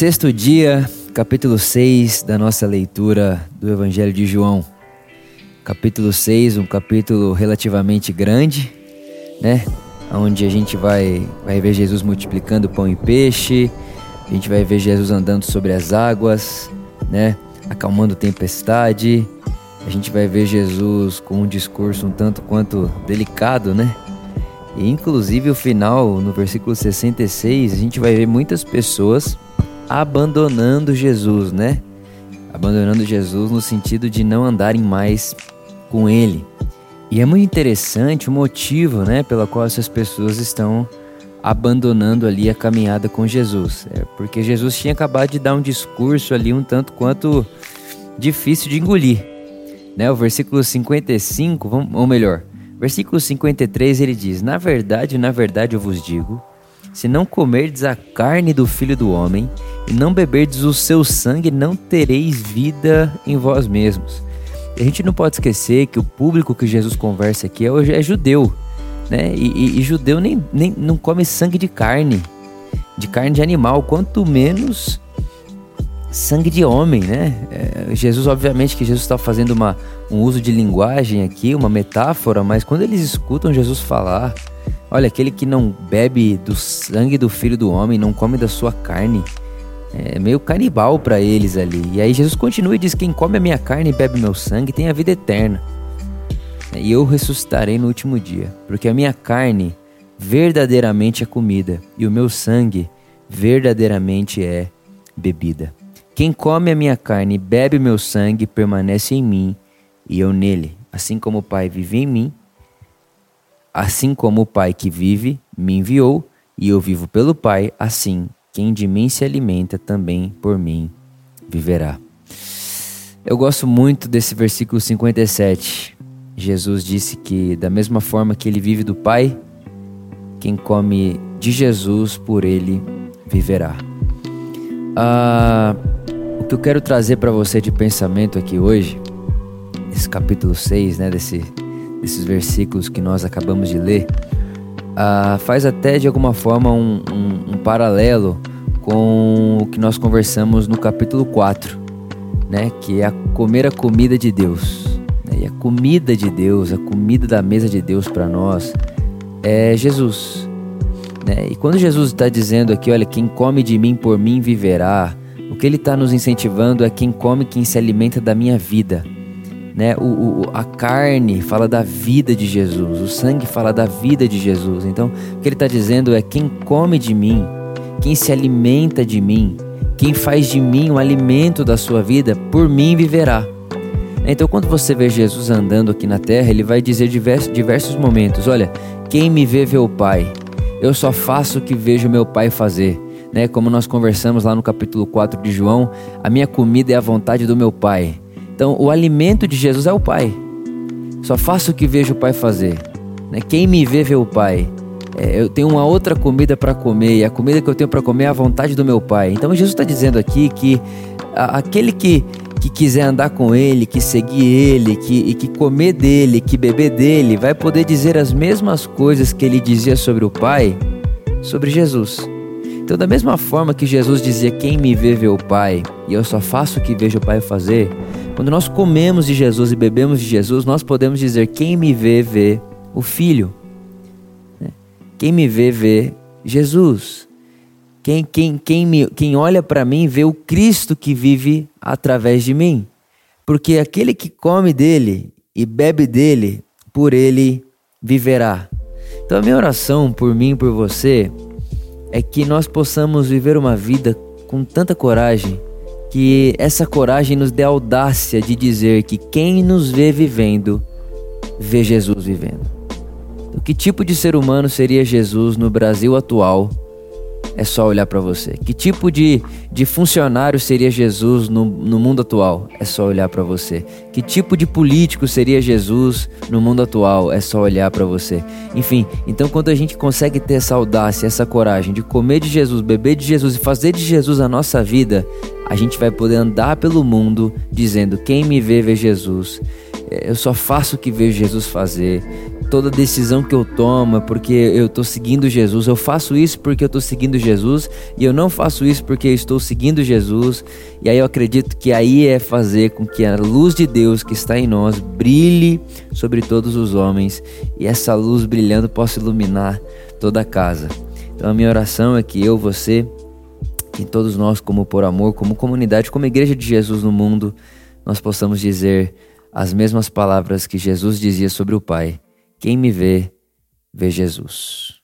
Sexto dia, capítulo 6 da nossa leitura do Evangelho de João. Capítulo 6, um capítulo relativamente grande, né? Onde a gente vai, vai ver Jesus multiplicando pão e peixe, a gente vai ver Jesus andando sobre as águas, né? Acalmando tempestade. A gente vai ver Jesus com um discurso um tanto quanto delicado, né? E inclusive o final, no versículo 66, a gente vai ver muitas pessoas abandonando Jesus, né? Abandonando Jesus no sentido de não andarem mais com ele. E é muito interessante o motivo, né, pela qual essas pessoas estão abandonando ali a caminhada com Jesus. É porque Jesus tinha acabado de dar um discurso ali um tanto quanto difícil de engolir. Né? O versículo 55, ou melhor, versículo 53 ele diz: Na verdade, na verdade eu vos digo, se não comerdes a carne do filho do homem e não beberdes o seu sangue, não tereis vida em vós mesmos. A gente não pode esquecer que o público que Jesus conversa aqui é, é judeu, né? E, e, e, judeu nem, nem não come sangue de carne, de carne de animal, quanto menos sangue de homem, né? É, Jesus, obviamente, que Jesus está fazendo uma, um uso de linguagem aqui, uma metáfora, mas quando eles escutam Jesus falar, olha, aquele que não bebe do sangue do filho do homem, não come da sua carne, é meio canibal para eles ali. E aí Jesus continua e diz: Quem come a minha carne e bebe meu sangue tem a vida eterna. E eu ressuscitarei no último dia, porque a minha carne verdadeiramente é comida e o meu sangue verdadeiramente é bebida. Quem come a minha carne e bebe meu sangue permanece em mim e eu nele. Assim como o Pai vive em mim, assim como o Pai que vive me enviou e eu vivo pelo Pai, assim quem de mim se alimenta também por mim viverá. Eu gosto muito desse versículo 57. Jesus disse que, da mesma forma que ele vive do Pai, quem come de Jesus por ele viverá. Ah, o que eu quero trazer para você de pensamento aqui hoje, esse capítulo 6, né, desse, desses versículos que nós acabamos de ler, ah, faz até de alguma forma um, um, um, paralelo com o que nós conversamos no capítulo 4, né, que é a comer a comida de Deus. Né, e a comida de Deus, a comida da mesa de Deus para nós é Jesus. Né? E quando Jesus está dizendo aqui, olha, quem come de mim por mim viverá, o que ele está nos incentivando é quem come, quem se alimenta da minha vida né? O, o, a carne fala da vida de Jesus, o sangue fala da vida de Jesus. Então, o que ele está dizendo é: quem come de mim, quem se alimenta de mim, quem faz de mim o alimento da sua vida, por mim viverá. Então, quando você vê Jesus andando aqui na terra, ele vai dizer diversos, diversos momentos: Olha, quem me vê, vê o Pai. Eu só faço o que vejo meu Pai fazer. Né? Como nós conversamos lá no capítulo 4 de João, a minha comida é a vontade do meu Pai. Então, o alimento de Jesus é o Pai. Só faço o que vejo o Pai fazer. Né? Quem me vê, vê o Pai. É, eu tenho uma outra comida para comer, e a comida que eu tenho para comer é a vontade do meu Pai. Então, Jesus está dizendo aqui que a, aquele que, que quiser andar com Ele, que seguir Ele, que, e que comer dele, que beber dele, vai poder dizer as mesmas coisas que ele dizia sobre o Pai, sobre Jesus. Então, da mesma forma que Jesus dizia: Quem me vê, vê o Pai, e eu só faço o que vejo o Pai fazer, quando nós comemos de Jesus e bebemos de Jesus, nós podemos dizer: quem me vê, vê o Filho. Quem me vê, vê Jesus. Quem, quem, quem, me, quem olha para mim vê o Cristo que vive através de mim. Porque aquele que come dele e bebe dele, por ele viverá. Então a minha oração por mim por você é que nós possamos viver uma vida com tanta coragem que essa coragem nos dê a audácia de dizer que quem nos vê vivendo, vê Jesus vivendo. O que tipo de ser humano seria Jesus no Brasil atual é só olhar para você. Que tipo de, de funcionário seria Jesus no, no mundo atual? É só olhar para você. Que tipo de político seria Jesus no mundo atual? É só olhar para você. Enfim, então quando a gente consegue ter essa audácia, essa coragem de comer de Jesus, beber de Jesus e fazer de Jesus a nossa vida, a gente vai poder andar pelo mundo dizendo: quem me vê, vê Jesus. Eu só faço o que vejo Jesus fazer. Toda decisão que eu tomo é porque eu estou seguindo Jesus. Eu faço isso porque eu estou seguindo Jesus e eu não faço isso porque eu estou seguindo Jesus. E aí eu acredito que aí é fazer com que a luz de Deus que está em nós brilhe sobre todos os homens e essa luz brilhando possa iluminar toda a casa. Então a minha oração é que eu, você, que todos nós, como por amor, como comunidade, como igreja de Jesus no mundo, nós possamos dizer as mesmas palavras que Jesus dizia sobre o Pai: Quem me vê, vê Jesus.